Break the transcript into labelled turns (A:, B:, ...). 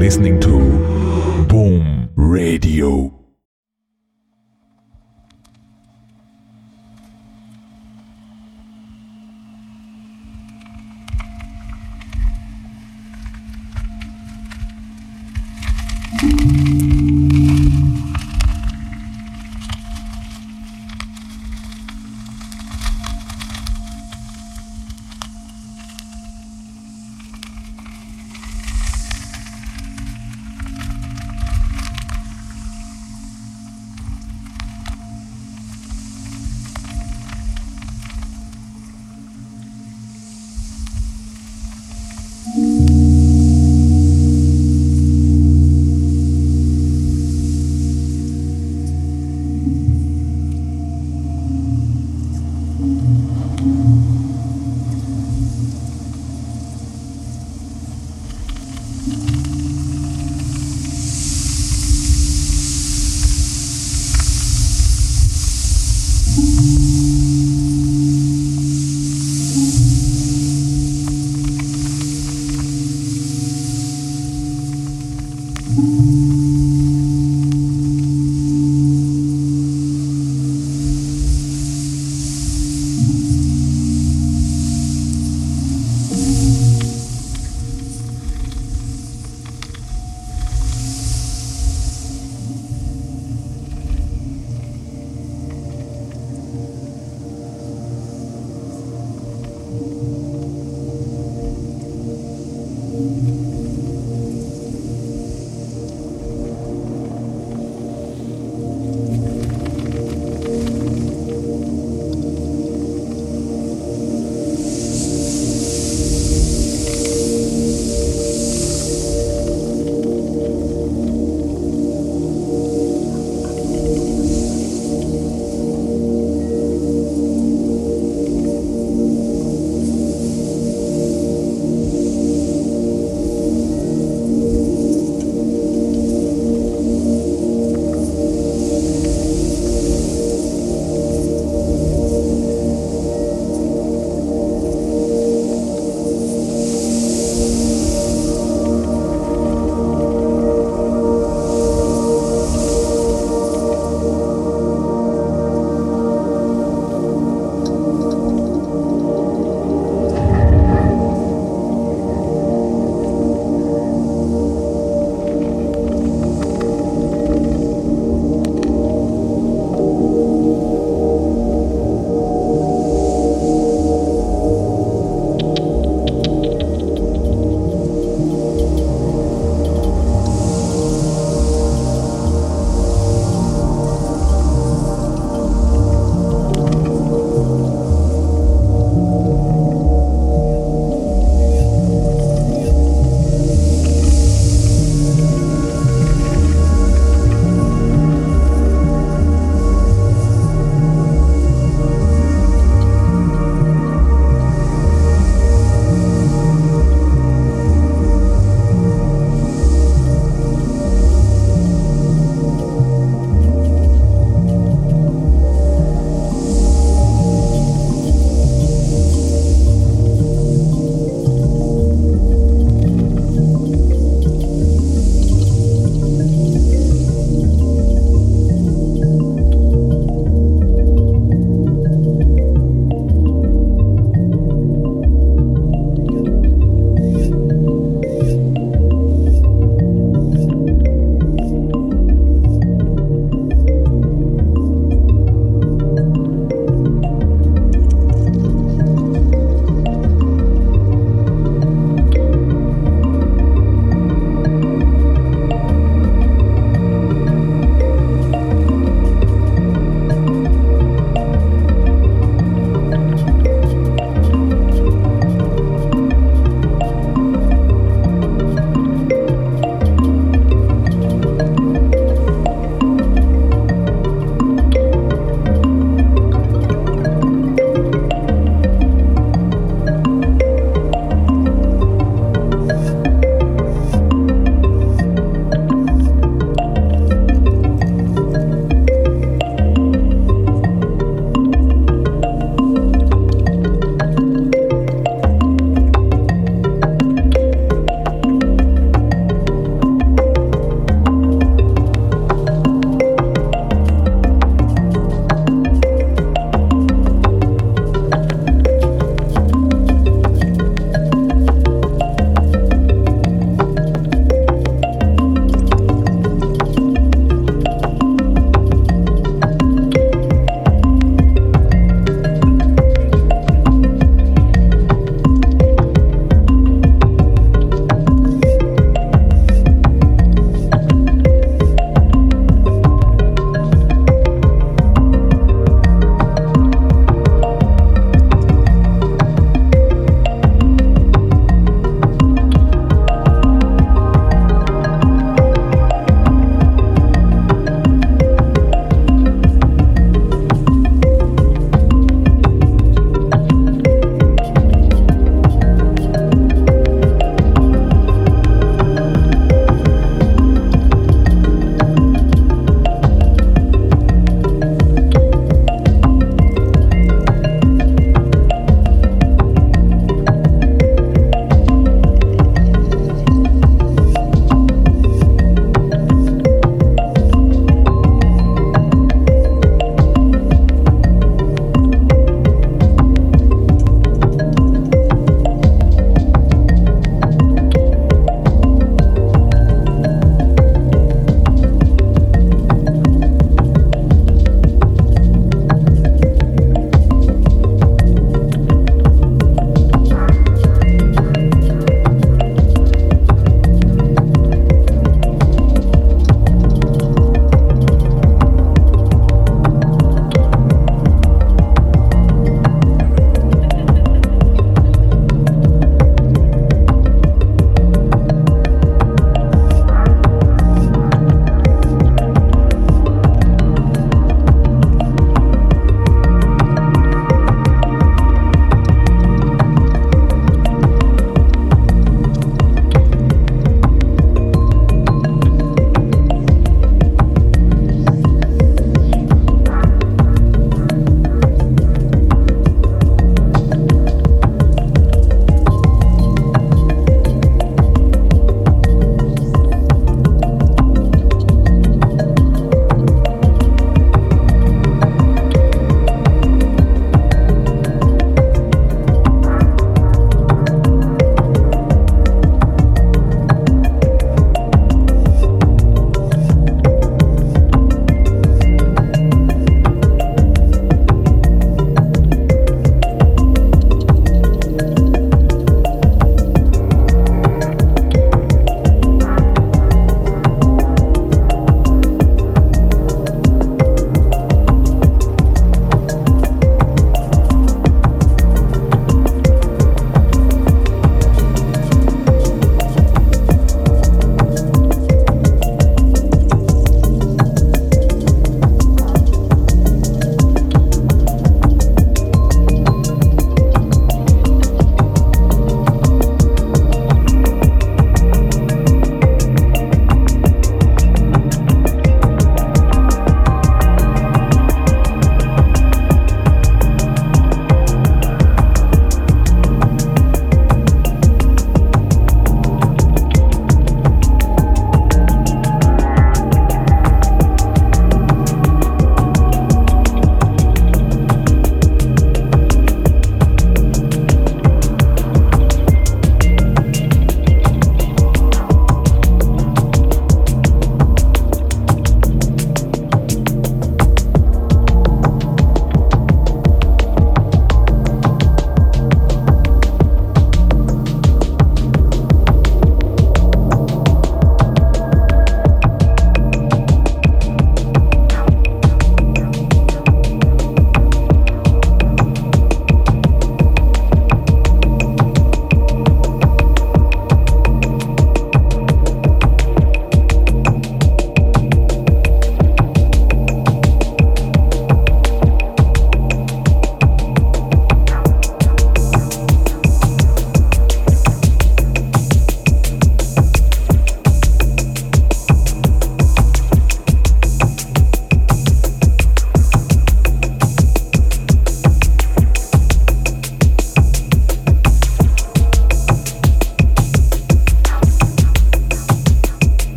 A: listening to.